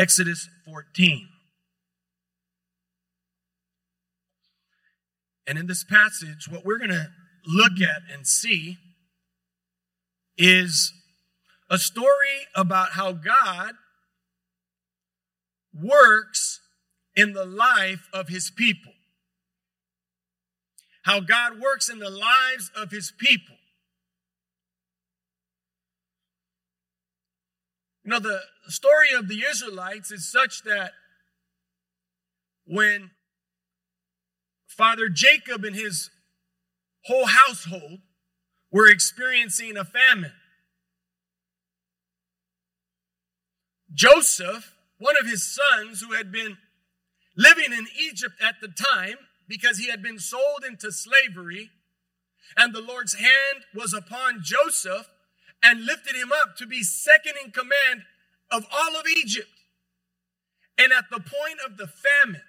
Exodus 14. And in this passage, what we're going to look at and see is a story about how God works in the life of his people. How God works in the lives of his people. You know, the story of the Israelites is such that when Father Jacob and his whole household were experiencing a famine, Joseph, one of his sons who had been living in Egypt at the time because he had been sold into slavery, and the Lord's hand was upon Joseph and lifted him up to be second in command of all of Egypt. And at the point of the famine,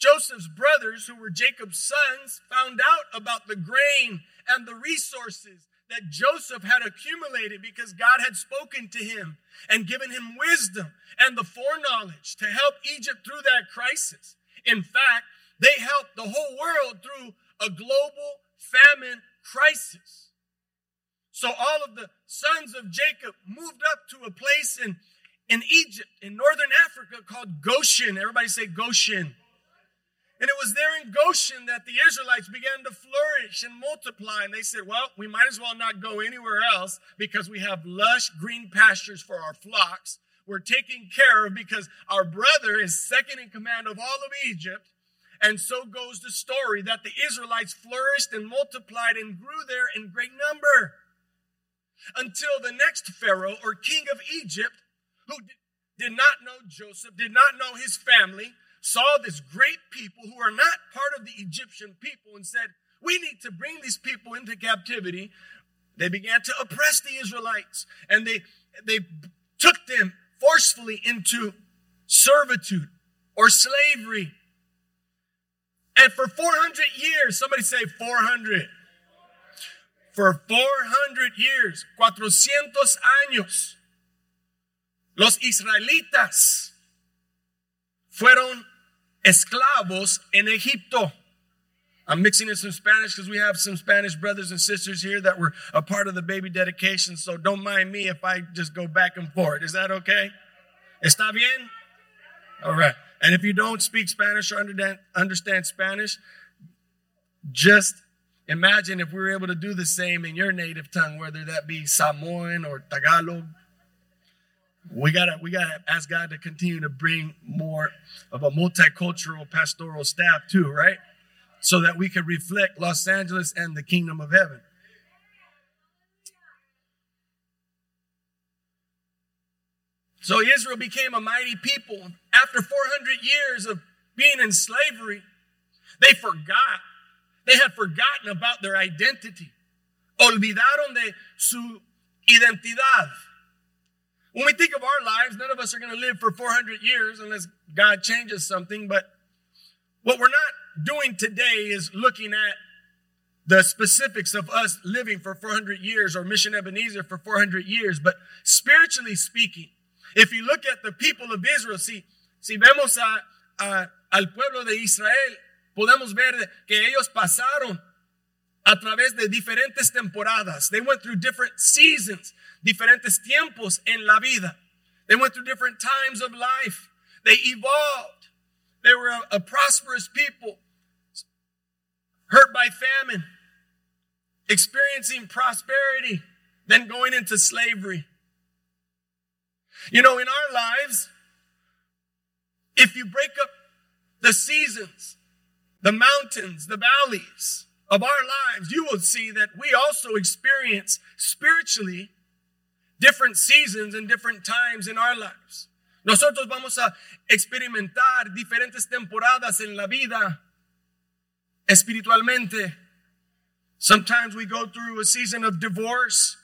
Joseph's brothers, who were Jacob's sons, found out about the grain and the resources that Joseph had accumulated because God had spoken to him and given him wisdom and the foreknowledge to help Egypt through that crisis. In fact, they helped the whole world through a global famine crisis. So all of the sons of Jacob moved up to a place in, in Egypt, in northern Africa, called Goshen. Everybody say Goshen. And it was there in Goshen that the Israelites began to flourish and multiply. And they said, well, we might as well not go anywhere else because we have lush green pastures for our flocks. We're taken care of because our brother is second in command of all of Egypt. And so goes the story that the Israelites flourished and multiplied and grew there in great number until the next Pharaoh or king of Egypt, who did not know Joseph, did not know his family, saw this great people who are not part of the Egyptian people and said, We need to bring these people into captivity. They began to oppress the Israelites and they, they took them forcefully into servitude or slavery. And for 400 years, somebody say 400. For 400 years, 400 años, los israelitas fueron esclavos en Egipto. I'm mixing in some Spanish because we have some Spanish brothers and sisters here that were a part of the baby dedication. So don't mind me if I just go back and forth. Is that okay? ¿Está bien? All right. And if you don't speak Spanish or understand Spanish, just imagine if we were able to do the same in your native tongue, whether that be Samoan or Tagalog we gotta we gotta ask God to continue to bring more of a multicultural pastoral staff too, right? So that we can reflect Los Angeles and the kingdom of heaven. So Israel became a mighty people. After 400 years of being in slavery, they forgot. They had forgotten about their identity. Olvidaron de su identidad. When we think of our lives, none of us are going to live for 400 years unless God changes something. But what we're not doing today is looking at the specifics of us living for 400 years or Mission Ebenezer for 400 years. But spiritually speaking, if you look at the people of Israel, si, si vemos a, a, al pueblo de Israel, podemos ver que ellos pasaron a través de diferentes temporadas. They went through different seasons, diferentes tiempos en la vida. They went through different times of life. They evolved. They were a, a prosperous people, hurt by famine, experiencing prosperity, then going into slavery. You know, in our lives, if you break up the seasons, the mountains, the valleys, of our lives, you will see that we also experience spiritually different seasons and different times in our lives. Nosotros vamos a experimentar diferentes temporadas en la vida espiritualmente. Sometimes we go through a season of divorce,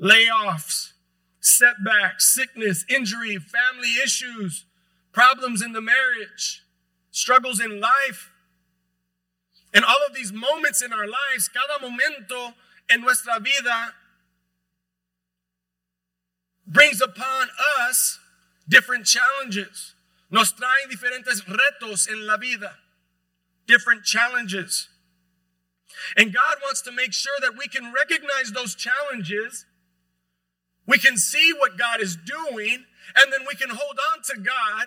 layoffs, setbacks, sickness, injury, family issues, problems in the marriage, struggles in life. And all of these moments in our lives, cada momento en nuestra vida brings upon us different challenges. Nos trae diferentes retos en la vida, different challenges. And God wants to make sure that we can recognize those challenges. We can see what God is doing, and then we can hold on to God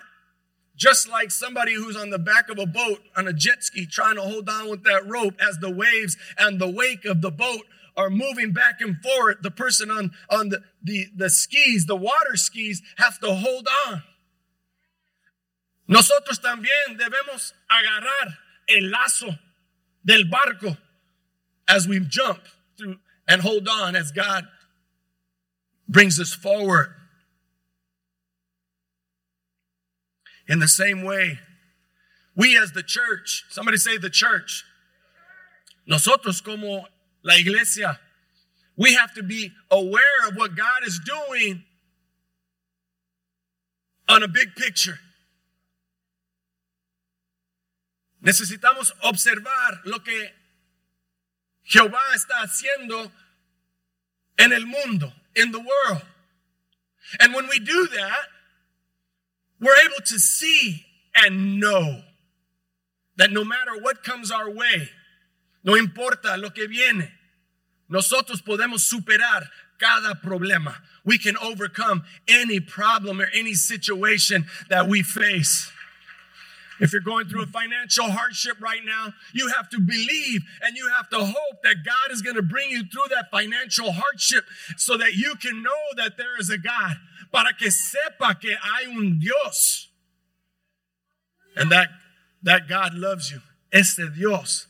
just like somebody who's on the back of a boat on a jet ski trying to hold on with that rope as the waves and the wake of the boat are moving back and forth. The person on, on the, the, the skis, the water skis, have to hold on. Nosotros también debemos agarrar el lazo del barco as we jump through and hold on as God brings us forward. In the same way, we as the church, somebody say the church, nosotros como la iglesia, we have to be aware of what God is doing on a big picture. Necesitamos observar lo que Jehová está haciendo en el mundo, in the world. And when we do that, we're able to see and know that no matter what comes our way, no importa lo que viene, nosotros podemos superar cada problema. We can overcome any problem or any situation that we face. If you're going through a financial hardship right now, you have to believe and you have to hope that God is going to bring you through that financial hardship so that you can know that there is a God para que sepa que hay un Dios. And that, that God loves you. Este Dios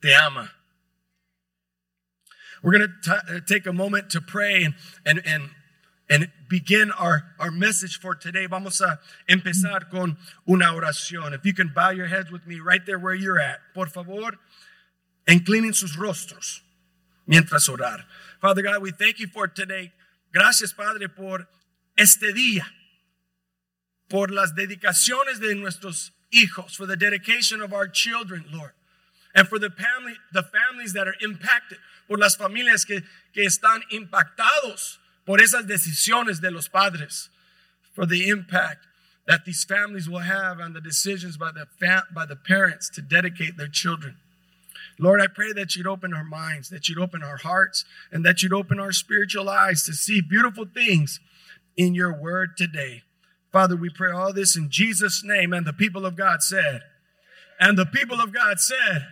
te ama. We're going to uh, take a moment to pray and, and, and, and begin our, our message for today. Vamos a empezar con una oración. If you can bow your heads with me right there where you're at. Por favor, inclinen sus rostros mientras orar. Father God, we thank you for today. Gracias, Padre, por este día, por las dedicaciones de nuestros hijos, for the dedication of our children, Lord, and for the family, the families that are impacted, por las familias que, que están impactados por esas decisiones de los padres, for the impact that these families will have on the decisions by the, by the parents to dedicate their children. Lord, I pray that you'd open our minds, that you'd open our hearts, and that you'd open our spiritual eyes to see beautiful things in your word today. Father, we pray all this in Jesus' name. And the people of God said, and the people of God said,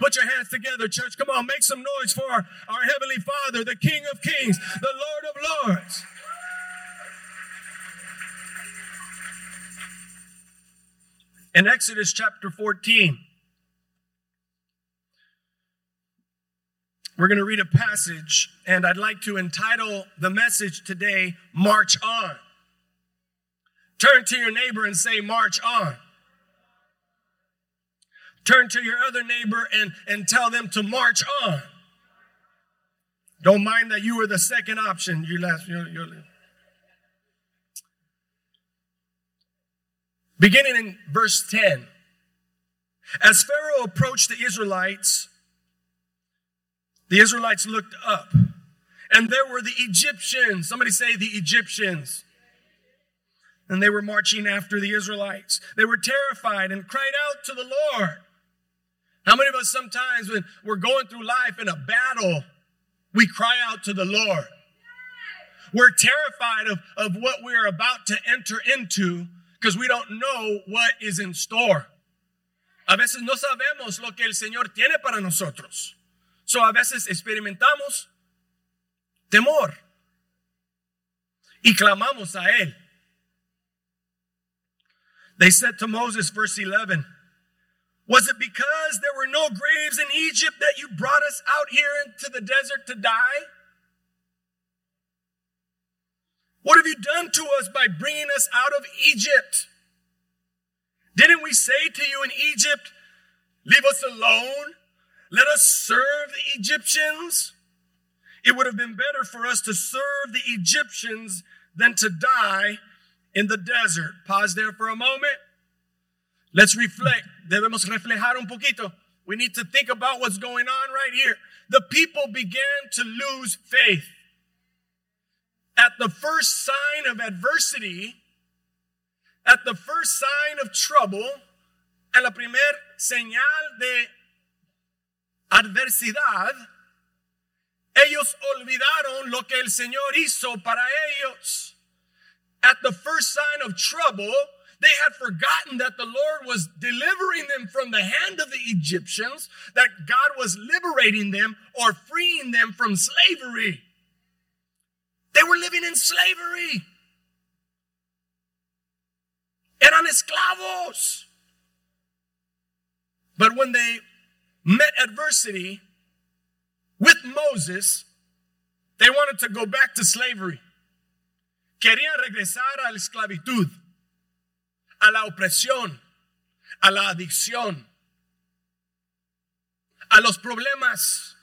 Put your hands together, church. Come on, make some noise for our, Heavenly Father, the King of Kings, the Lord of Lords. In Exodus chapter 14, we're going to read a passage, and I'd like to entitle the message today, March On. Turn to your neighbor and say, March on. Turn to your other neighbor and, and tell them to march on. Don't mind that you were the second option. You last. You're, you're, Beginning in verse 10. As Pharaoh approached the Israelites, the Israelites looked up, and there were the Egyptians. Somebody say the Egyptians and they were marching after the Israelites. They were terrified and cried out to the Lord. How many of us sometimes when we're going through life in a battle, we cry out to the Lord? We're terrified of, of what we're about to enter into because we don't know what is in store. A veces no sabemos lo que el Señor tiene para nosotros. So a veces experimentamos temor y clamamos a Él. They said to Moses, verse 11, Was it because there were no graves in Egypt that you brought us out here into the desert to die? What have you done to us by bringing us out of Egypt? Didn't we say to you in Egypt, Leave us alone? Let us serve the Egyptians? It would have been better for us to serve the Egyptians than to die in the desert. Pause there for a moment. Let's reflect. Debemos reflejar un poquito. We need to think about what's going on right here. The people began to lose faith. At the first sign of adversity, at the first sign of trouble, en la primer señal de adversidad, ellos olvidaron lo que el Señor hizo para ellos. At the first sign of trouble, they had forgotten that the Lord was delivering them from the hand of the Egyptians, that God was liberating them or freeing them from slavery. They were living in slavery. Eran esclavos. But when they met adversity with Moses, they wanted to go back to slavery. Querían regresar a la esclavitud, a la opresión, a la adicción, a los problemas.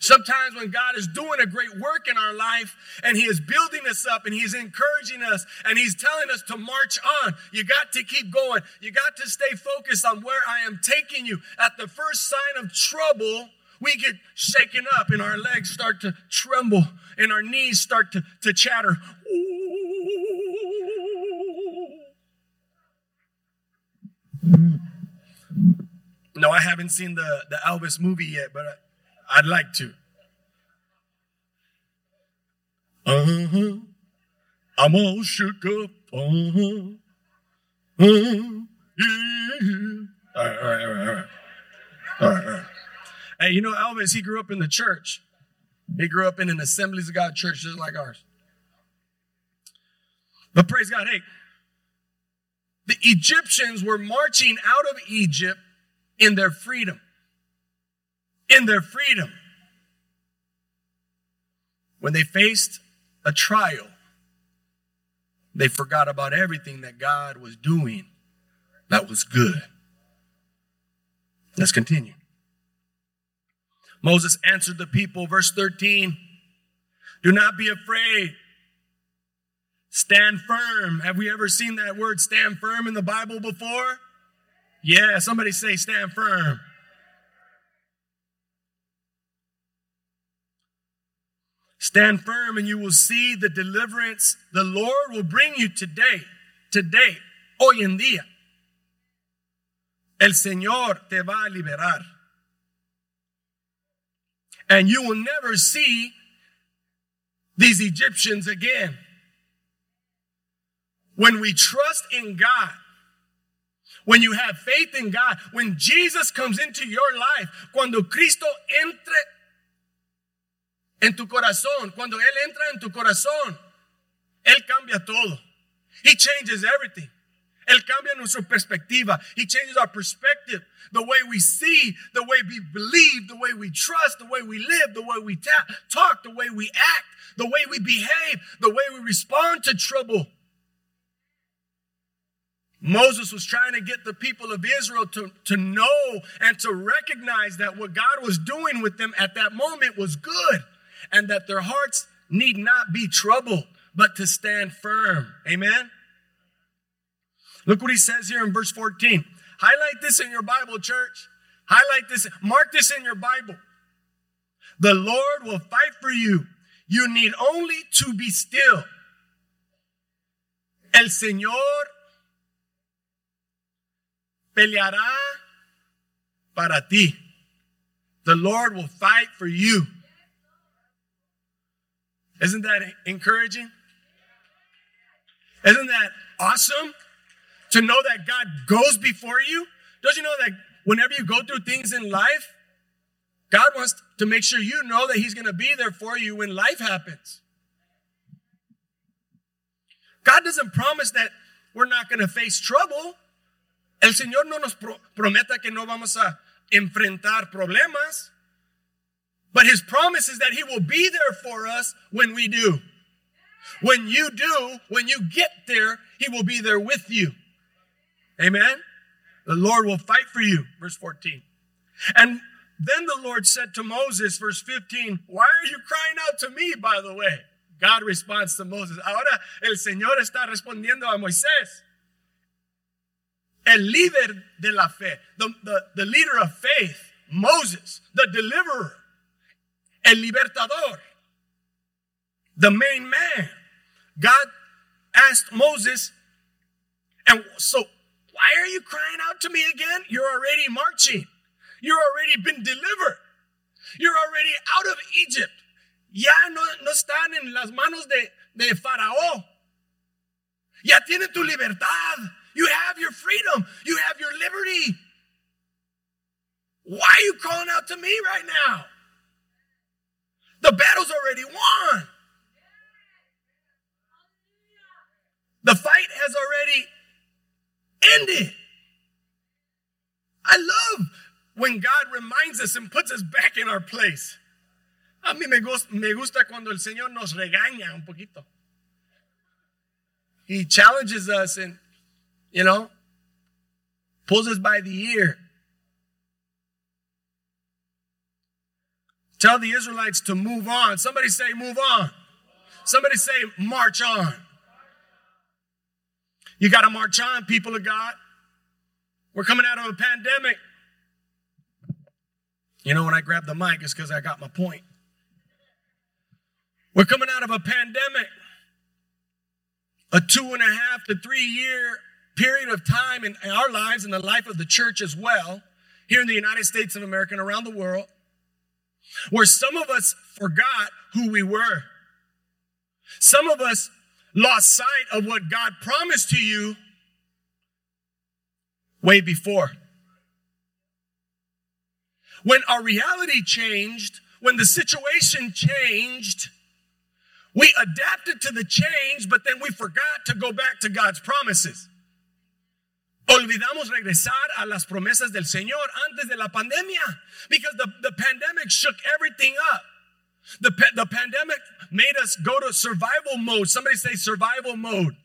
Sometimes when God is doing a great work in our life and He is building us up and He's encouraging us and He's telling us to march on, you got to keep going. You got to stay focused on where I am taking you. At the first sign of trouble, we get shaken up and our legs start to tremble and our knees start to, to chatter. No, I haven't seen the, the Elvis movie yet, but I'd like to. Uh huh. I'm all shook up. Uh huh. Uh-huh. Yeah. All right, all right, all right. All right, all right. Hey, you know Elvis, he grew up in the church. He grew up in an Assemblies of God church just like ours. But praise God, hey, the Egyptians were marching out of Egypt in their freedom in their freedom. When they faced a trial, they forgot about everything that God was doing that was good. Let's continue. Moses answered the people, verse 13 Do not be afraid. Stand firm. Have we ever seen that word stand firm in the Bible before? Yeah, somebody say stand firm. Stand firm and you will see the deliverance the Lord will bring you today. Today, hoy en día. El Señor te va a liberar. And you will never see these Egyptians again. When we trust in God, when you have faith in God, when Jesus comes into your life, cuando Cristo entre en tu corazón, cuando Él entra en tu corazón, Él cambia todo. He changes everything. Él cambia nuestra perspectiva. He changes our perspective. The way we see, the way we believe, the way we trust, the way we live, the way we ta- talk, the way we act, the way we behave, the way we respond to trouble. Moses was trying to get the people of Israel to, to know and to recognize that what God was doing with them at that moment was good and that their hearts need not be troubled, but to stand firm. Amen. Look what he says here in verse 14. Highlight this in your Bible, church. Highlight this, mark this in your Bible. The Lord will fight for you. You need only to be still. El Señor peleará para ti. The Lord will fight for you. Isn't that encouraging? Isn't that awesome to know that God goes before you? Don't you know that whenever you go through things in life, God wants to make sure you know that He's going to be there for you when life happens. God doesn't promise that we're not going to face trouble. El Señor no nos pro prometa que no vamos a enfrentar problemas. But his promise is that he will be there for us when we do. When you do, when you get there, he will be there with you. Amen. The Lord will fight for you. Verse 14. And then the Lord said to Moses, verse 15, Why are you crying out to me, by the way? God responds to Moses. Ahora el Señor está respondiendo a Moisés. El líder de la fe, the, the, the leader of faith, Moses, the deliverer el libertador, the main man. God asked Moses, and so why are you crying out to me again? You're already marching. You're already been delivered. You're already out of Egypt. Ya no, no están en las manos de, de Faraón. Ya tienen tu libertad. You have your freedom. You have your liberty. Why are you calling out to me right now? The battle's already won. The fight has already ended. I love when God reminds us and puts us back in our place. A mí me gusta, cuando el Señor nos regaña un poquito. He challenges us and, you know, pulls us by the ear. Tell the Israelites to move on. Somebody say, move on. Somebody say, march on. You got to march on, people of God. We're coming out of a pandemic. You know, when I grab the mic, it's because I got my point. We're coming out of a pandemic, a two and a half to three year period of time in our lives and the life of the church as well, here in the United States of America and around the world, where some of us forgot who we were. Some of us lost sight of what God promised to you way before. When our reality changed, when the situation changed, we adapted to the change, but then we forgot to go back to God's promises. Olvidamos regresar a las promesas del Señor antes de la pandemia because the, the pandemic shook everything up. The, the pandemic made us go to survival mode. Somebody say survival mode.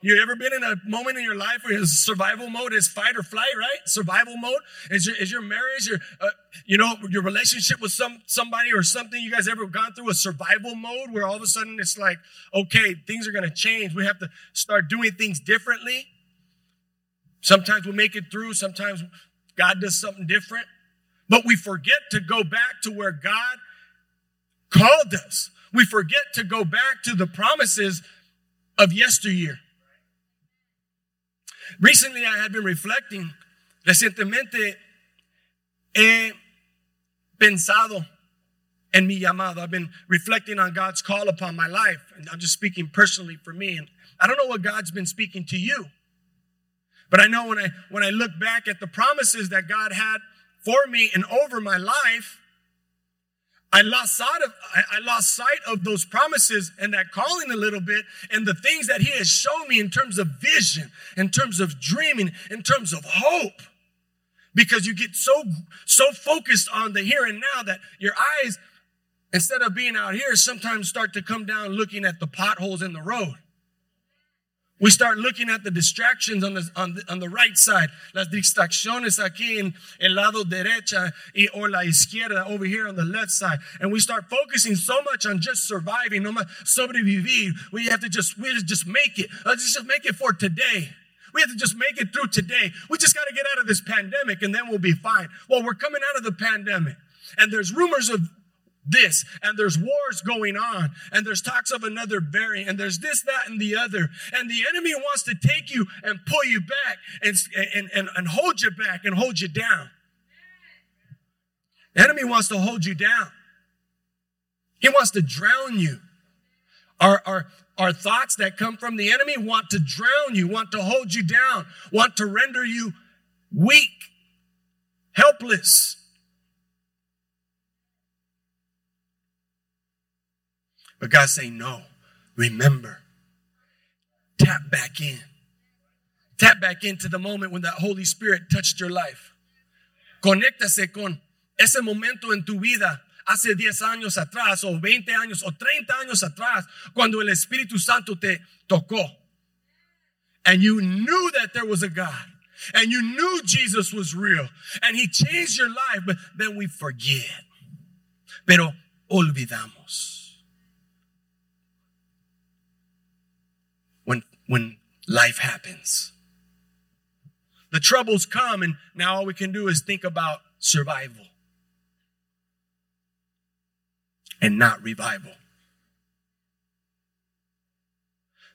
You ever been in a moment in your life where survival mode is fight or flight, right? Survival mode is your, is your marriage, your, uh, you know, your relationship with some, somebody or something you guys ever gone through a survival mode where all of a sudden it's like, okay, things are going to change. We have to start doing things differently. Sometimes we make it through. Sometimes God does something different, but we forget to go back to where God called us. We forget to go back to the promises of yesteryear. Recently, I had been reflecting. Recientemente he pensado en mi llamado. I've been reflecting on God's call upon my life. And I'm just speaking personally for me. And I don't know what God's been speaking to you. But I know when I when I look back at the promises that God had for me and over my life, I lost sight of I lost sight of those promises and that calling a little bit and the things that he has shown me in terms of vision, in terms of dreaming, in terms of hope. Because you get so so focused on the here and now that your eyes instead of being out here sometimes start to come down looking at the potholes in the road. We start looking at the distractions on the, on the, on the right side, las distracciones aquí en el lado derecha y, or la izquierda over here on the left side. And we start focusing so much on just surviving, no más sobrevivir. We have to just, we just make it. Let's just make it for today. We have to just make it through today. We just got to get out of this pandemic and then we'll be fine. Well, we're coming out of the pandemic and there's rumors of this, and there's wars going on, and there's talks of another variant, and there's this, that, and the other. And the enemy wants to take you and pull you back and, and, and, and hold you back and hold you down. The enemy wants to hold you down. He wants to drown you. Our, our, our thoughts that come from the enemy want to drown you, want to hold you down, want to render you weak, helpless. But God's saying, no, remember. Tap back in. Tap back into the moment when the Holy Spirit touched your life. Conéctase con ese momento en tu vida hace 10 años atrás o 20 años o 30 años atrás cuando el Espíritu Santo te tocó. And you knew that there was a God. And you knew Jesus was real. And he changed your life, but then we forget. Pero olvidamos. When life happens. The troubles come, and now all we can do is think about survival and not revival.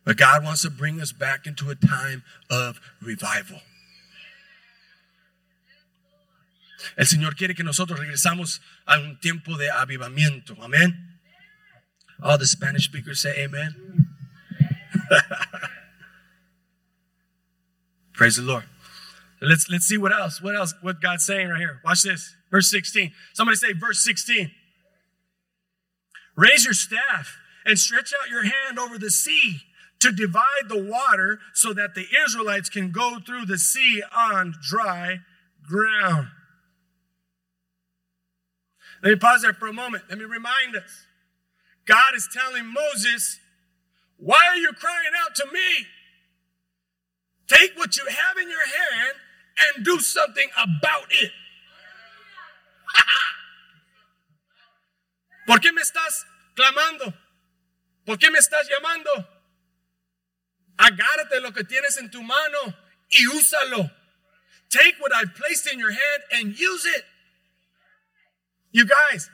But God wants to bring us back into a time of revival. El Señor quiere que nosotros regresamos a un tiempo de avivamiento. Amén. All the Spanish speakers say amen. Praise the Lord. Let's let's see what else. What else? What God's saying right here. Watch this. Verse 16. Somebody say verse 16. Raise your staff and stretch out your hand over the sea to divide the water so that the Israelites can go through the sea on dry ground. Let me pause there for a moment. Let me remind us. God is telling Moses, Why are you crying out to me? Take what you have in your hand and do something about it. ¿Por qué me estás clamando? ¿Por qué me estás llamando? Agárrate lo que tienes en tu mano y úsalo. Take what I've placed in your hand and use it. You guys,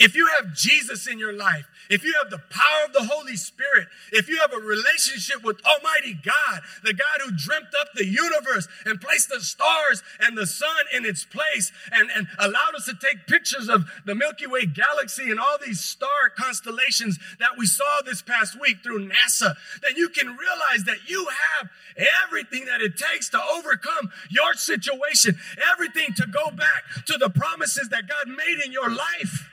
if you have Jesus in your life, if you have the power of the Holy Spirit, if you have a relationship with Almighty God, the God who dreamt up the universe and placed the stars and the sun in its place and, and allowed us to take pictures of the Milky Way galaxy and all these star constellations that we saw this past week through NASA, then you can realize that you have everything that it takes to overcome your situation, everything to go back to the promises that God made in your life.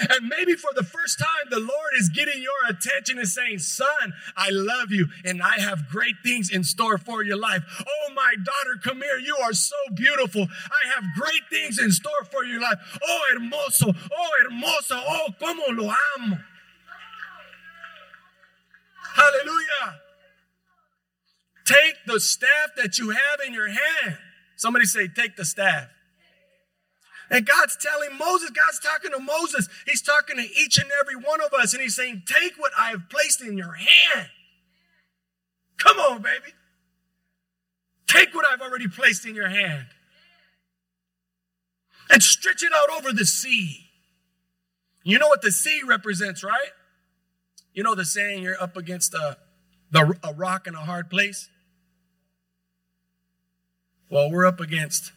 And maybe for the first time, the Lord is getting your attention and saying, Son, I love you and I have great things in store for your life. Oh, my daughter, come here. You are so beautiful. I have great things in store for your life. Oh, hermoso. Oh, hermosa. Oh, como lo amo. Hallelujah. Take the staff that you have in your hand. Somebody say, Take the staff. And God's telling Moses, God's talking to Moses. He's talking to each and every one of us. And he's saying, Take what I have placed in your hand. Come on, baby. Take what I've already placed in your hand and stretch it out over the sea. You know what the sea represents, right? You know the saying you're up against a, the, a rock in a hard place? Well, we're up against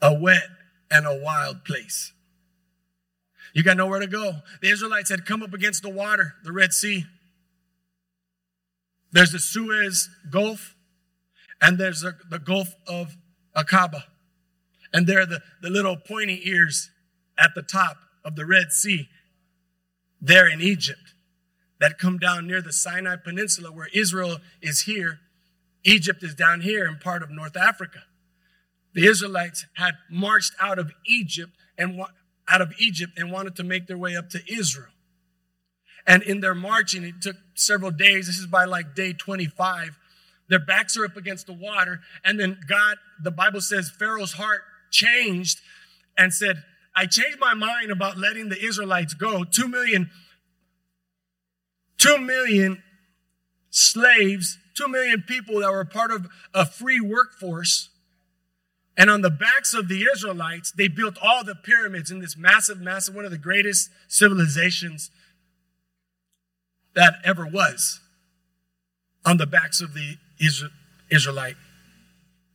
a wet and a wild place. You got nowhere to go. The Israelites had come up against the water, the Red Sea. There's the Suez Gulf, and there's the, the Gulf of Aqaba. And there are the, the little pointy ears at the top of the Red Sea, there in Egypt, that come down near the Sinai Peninsula where Israel is here. Egypt is down here in part of North Africa the Israelites had marched out of Egypt and out of Egypt and wanted to make their way up to Israel. And in their marching, it took several days. This is by like day 25. Their backs are up against the water. And then God, the Bible says, Pharaoh's heart changed and said, I changed my mind about letting the Israelites go. Two million, two million slaves, two million people that were part of a free workforce and on the backs of the Israelites, they built all the pyramids in this massive, massive, one of the greatest civilizations that ever was on the backs of the Israelite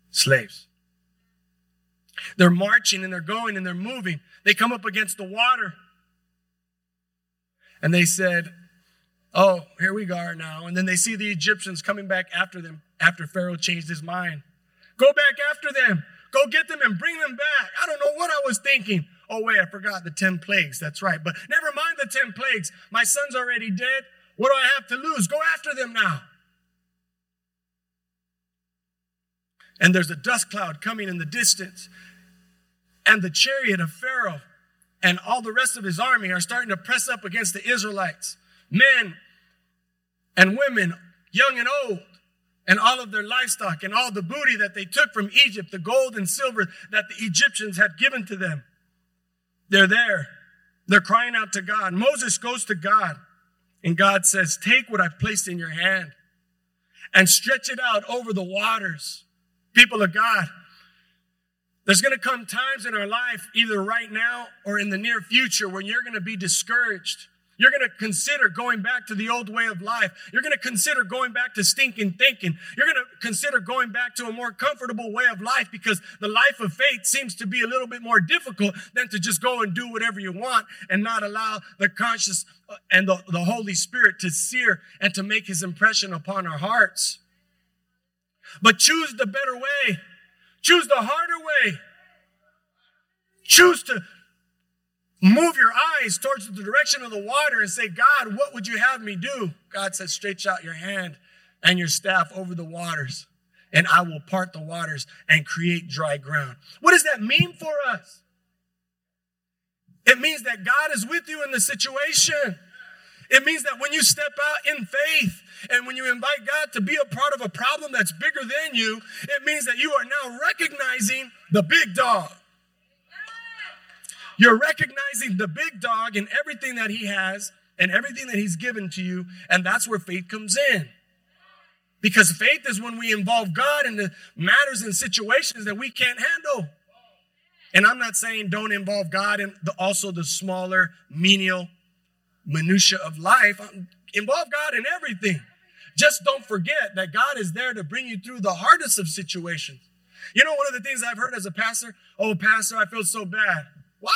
slaves. They're marching and they're going and they're moving. They come up against the water. And they said, Oh, here we are now. And then they see the Egyptians coming back after them after Pharaoh changed his mind. Go back after them. Go get them and bring them back. I don't know what I was thinking. Oh, wait, I forgot the 10 plagues. That's right. But never mind the 10 plagues. My son's already dead. What do I have to lose? Go after them now. And there's a dust cloud coming in the distance. And the chariot of Pharaoh and all the rest of his army are starting to press up against the Israelites. Men and women, young and old and all of their livestock and all the booty that they took from Egypt, the gold and silver that the Egyptians had given to them. They're there. They're crying out to God. Moses goes to God, and God says, Take what I've placed in your hand and stretch it out over the waters. People of God, there's going to come times in our life, either right now or in the near future, when you're going to be discouraged You're going to consider going back to the old way of life. You're going to consider going back to stinking thinking. You're going to consider going back to a more comfortable way of life because the life of faith seems to be a little bit more difficult than to just go and do whatever you want and not allow the conscious uh, and the, the Holy Spirit to sear and to make his impression upon our hearts. But choose the better way. Choose the harder way. Choose to move your eyes towards the direction of the water and say, God, what would you have me do? God says, stretch out your hand and your staff over the waters, and I will part the waters and create dry ground. What does that mean for us? It means that God is with you in the situation. It means that when you step out in faith and when you invite God to be a part of a problem that's bigger than you, it means that you are now recognizing the big dog. You're recognizing the big dog and everything that he has and everything that he's given to you. And that's where faith comes in. Because faith is when we involve God in the matters and situations that we can't handle. And I'm not saying don't involve God in the, also the smaller, menial minutia of life. Um, involve God in everything. Just don't forget that God is there to bring you through the hardest of situations. You know, one of the things I've heard as a pastor, oh, pastor, I feel so bad. Why?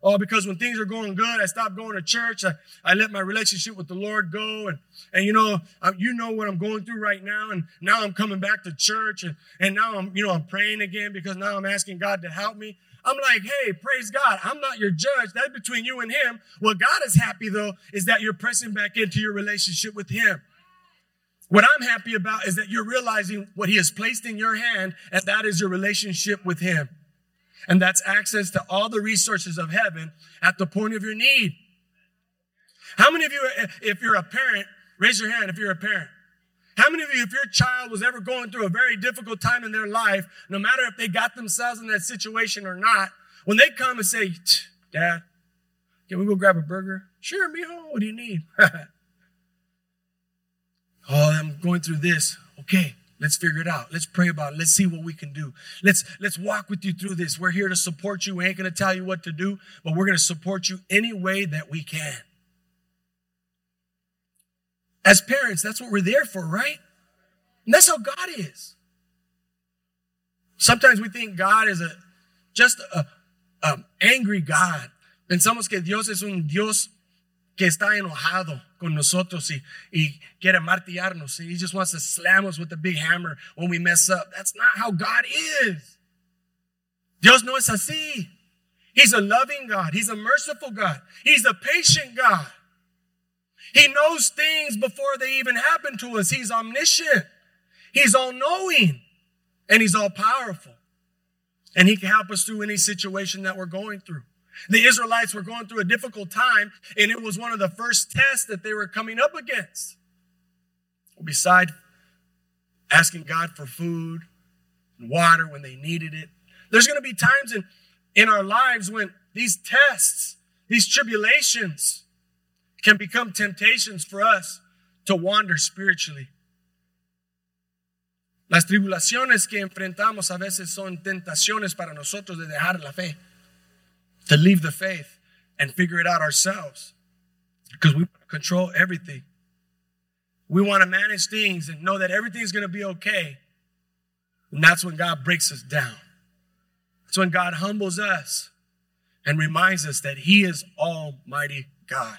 Oh, because when things are going good, I stopped going to church. I, I let my relationship with the Lord go. And, and you know, I, you know what I'm going through right now. And now I'm coming back to church. And, and now I'm, you know, I'm praying again because now I'm asking God to help me. I'm like, hey, praise God. I'm not your judge. That's between you and him. What God is happy though is that you're pressing back into your relationship with him. What I'm happy about is that you're realizing what he has placed in your hand, and that is your relationship with him. And that's access to all the resources of heaven at the point of your need. How many of you, if you're a parent, raise your hand if you're a parent. How many of you, if your child was ever going through a very difficult time in their life, no matter if they got themselves in that situation or not, when they come and say, Dad, can we go grab a burger? Sure, mijo, what do you need? oh, I'm going through this. Okay, Let's figure it out. Let's pray about it. Let's see what we can do. Let's let's walk with you through this. We're here to support you. We ain't to tell you what to do, but we're to support you any way that we can. As parents, that's what we're there for, right? And that's how God is. Sometimes we think God is a just a, a angry God. Pensamos que Dios es un Dios que está enojado con nosotros y, y quiere martillarnos. He just wants to slam us with a big hammer when we mess up. That's not how God is. Dios no es así. He's a loving God. He's a merciful God. He's a patient God. He knows things before they even happen to us. He's omniscient. He's all knowing and he's all powerful. And he can help us through any situation that we're going through. The Israelites were going through a difficult time, and it was one of the first tests that they were coming up against. Beside asking God for food and water when they needed it, there's going to be times in, in our lives when these tests, these tribulations, can become temptations for us to wander spiritually. Las tribulaciones que enfrentamos a veces son tentaciones para nosotros de dejar la fe to leave the faith and figure it out ourselves because we control everything. We want to manage things and know that everything's going to be okay. And that's when God breaks us down. That's when God humbles us and reminds us that He is Almighty God.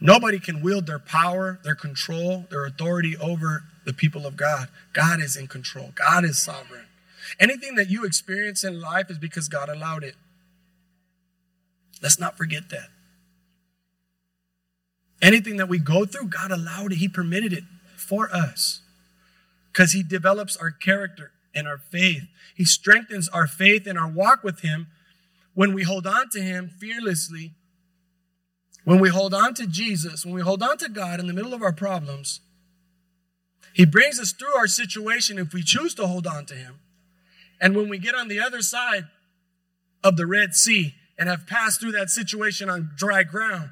Nobody can wield their power, their control, their authority over the people of God. God is in control, God is sovereign. Anything that you experience in life is because God allowed it. Let's not forget that. Anything that we go through, God allowed it. He permitted it for us because He develops our character and our faith. He strengthens our faith and our walk with Him when we hold on to Him fearlessly When we hold on to Jesus, when we hold on to God in the middle of our problems, He brings us through our situation if we choose to hold on to Him. And when we get on the other side of the Red Sea and have passed through that situation on dry ground,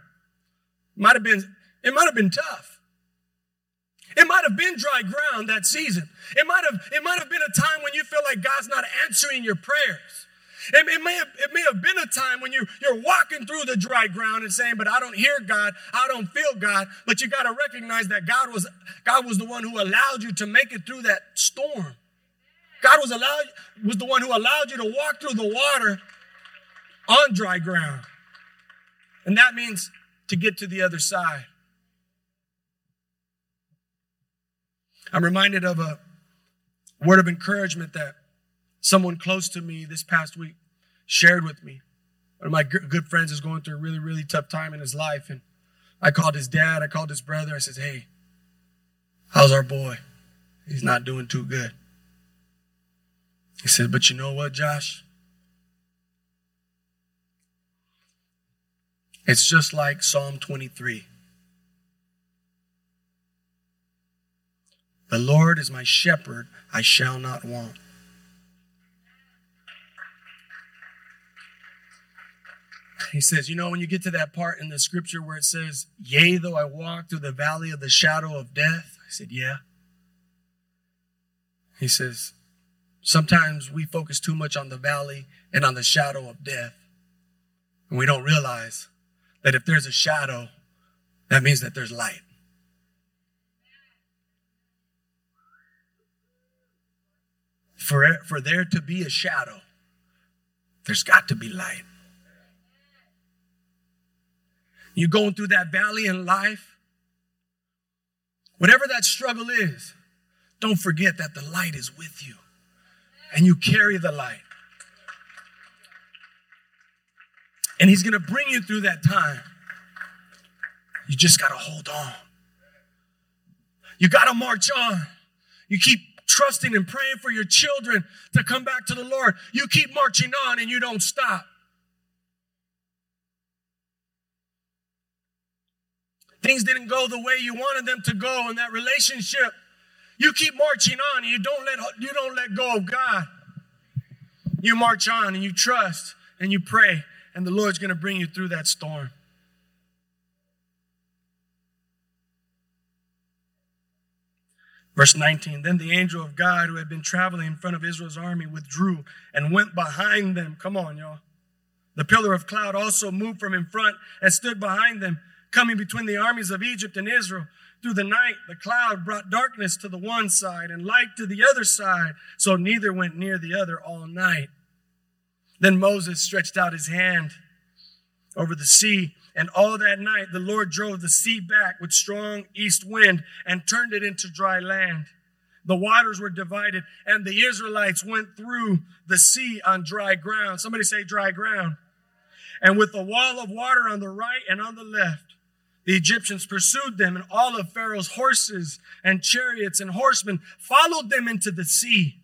might have been, it might have been tough. It might have been dry ground that season. It might have, it might have been a time when you feel like God's not answering your prayers. It, it, may have, it may have been a time when you, you're walking through the dry ground and saying, but I don't hear God, I don't feel God. But you got to recognize that God was, God was the one who allowed you to make it through that storm. God was allowed, was the one who allowed you to walk through the water on dry ground. And that means to get to the other side. I'm reminded of a word of encouragement that someone close to me this past week shared with me. One of my good friends is going through a really, really tough time in his life. And I called his dad, I called his brother. I said, Hey, how's our boy? He's not doing too good. He said, But you know what, Josh? It's just like Psalm 23. The Lord is my shepherd, I shall not want. He says, You know, when you get to that part in the scripture where it says, Yea, though I walk through the valley of the shadow of death, I said, Yeah. He says, Sometimes we focus too much on the valley and on the shadow of death. And we don't realize that if there's a shadow, that means that there's light. For, for there to be a shadow, there's got to be light. You're going through that valley in life, whatever that struggle is, don't forget that the light is with you and you carry the light. And He's going to bring you through that time. You just got to hold on. You got to march on. You keep trusting and praying for your children to come back to the Lord. You keep marching on and you don't stop. Things didn't go the way you wanted them to go in that relationship. You keep marching on and you don't let you don't let go of God. You march on and you trust and you pray and the Lord's going to bring you through that storm. Verse 19 Then the angel of God who had been traveling in front of Israel's army withdrew and went behind them. Come on, y'all. The pillar of cloud also moved from in front and stood behind them, coming between the armies of Egypt and Israel. Through the night, the cloud brought darkness to the one side and light to the other side, so neither went near the other all night. Then Moses stretched out his hand over the sea, and all that night the Lord drove the sea back with strong east wind and turned it into dry land. The waters were divided, and the Israelites went through the sea on dry ground. Somebody say dry ground. And with a wall of water on the right and on the left, the Egyptians pursued them, and all of Pharaoh's horses and chariots and horsemen followed them into the sea.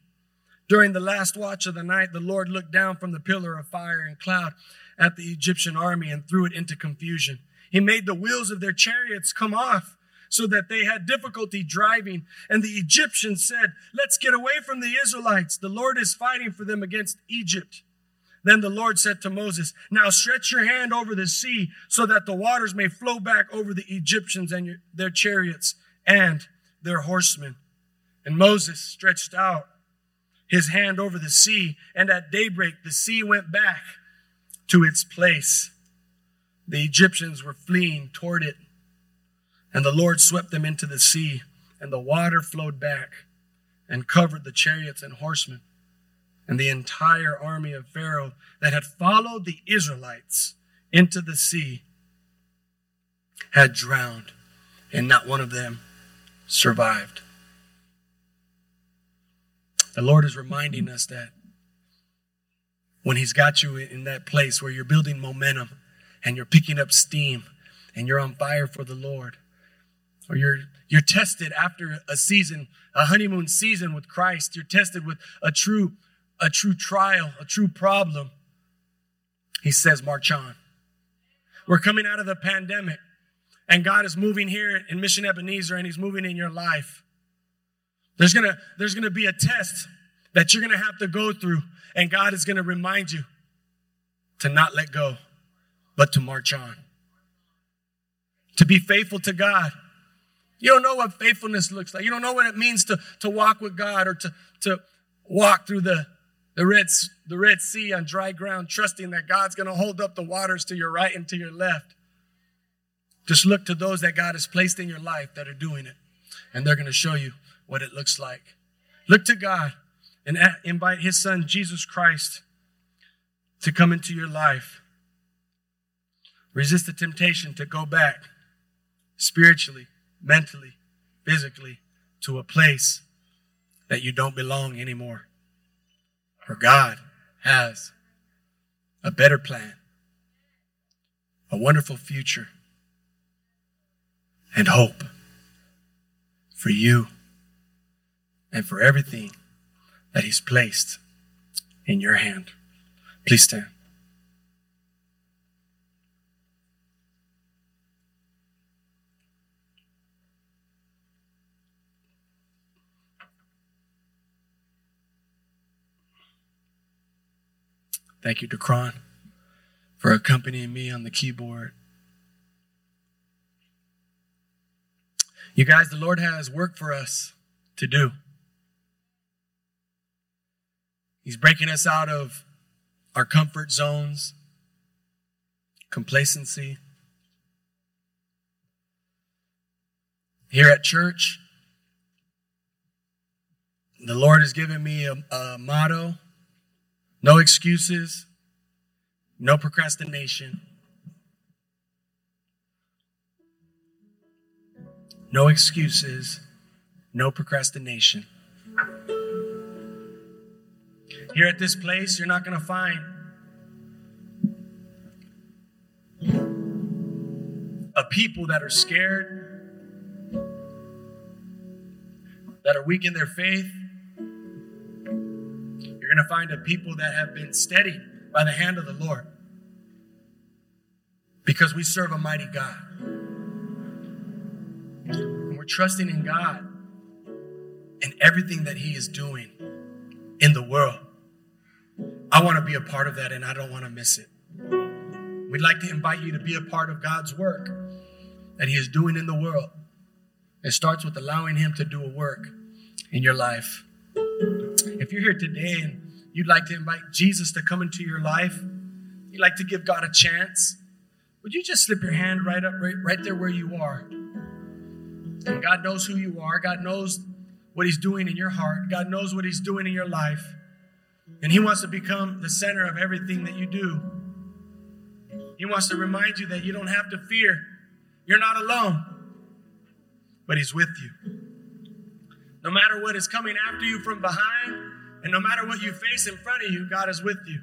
During the last watch of the night, the Lord looked down from the pillar of fire and cloud at the Egyptian army and threw it into confusion. He made the wheels of their chariots come off so that they had difficulty driving. And the Egyptians said, Let's get away from the Israelites. The Lord is fighting for them against Egypt. Then the Lord said to Moses, Now stretch your hand over the sea so that the waters may flow back over the Egyptians and your, their chariots and their horsemen. And Moses stretched out his hand over the sea, and at daybreak the sea went back to its place. The Egyptians were fleeing toward it, and the Lord swept them into the sea, and the water flowed back and covered the chariots and horsemen. And the entire army of Pharaoh that had followed the Israelites into the sea had drowned, and not one of them survived. The Lord is reminding us that when He's got you in that place where you're building momentum and you're picking up steam and you're on fire for the Lord, or you're you're tested after a season, a honeymoon season with Christ. You're tested with a true, a true trial, a true problem. He says, march on. We're coming out of the pandemic, and God is moving here in Mission Ebenezer, and He's moving in your life. There's gonna, there's gonna be a test that you're gonna have to go through, and God is gonna remind you to not let go, but to march on. To be faithful to God. You don't know what faithfulness looks like. You don't know what it means to, to walk with God or to, to walk through the, the, Red, the Red Sea on dry ground, trusting that God's going to hold up the waters to your right and to your left. Just look to those that God has placed in your life that are doing it, and they're going to show you what it looks like. Look to God and invite His Son, Jesus Christ, to come into your life. Resist the temptation to go back spiritually, mentally, physically to a place that you don't belong anymore. For God has a better plan, a wonderful future, and hope for you and for everything that He's placed in your hand. Please stand. Thank you, Decron, for accompanying me on the keyboard. You guys, the Lord has work for us to do. He's breaking us out of our comfort zones, complacency. Here at church, the Lord has given me a, a motto no excuses, no procrastination. No excuses, no procrastination. Here at this place, you're not going to find a people that are scared, that are weak in their faith, you're going to find a people that have been steady by the hand of the Lord because we serve a mighty God. And we're trusting in God and everything that He is doing in the world. I want to be a part of that and I don't want to miss it. We'd like to invite you to be a part of God's work that He is doing in the world. It starts with allowing Him to do a work in your life. If you're here today and you'd like to invite Jesus to come into your life, you'd like to give God a chance, would you just slip your hand right up, right, right there where you are? And God knows who you are. God knows what He's doing in your heart. God knows what He's doing in your life. And He wants to become the center of everything that you do. He wants to remind you that you don't have to fear. You're not alone, but He's with you. No matter what is coming after you from behind, and no matter what you face in front of you, God is with you.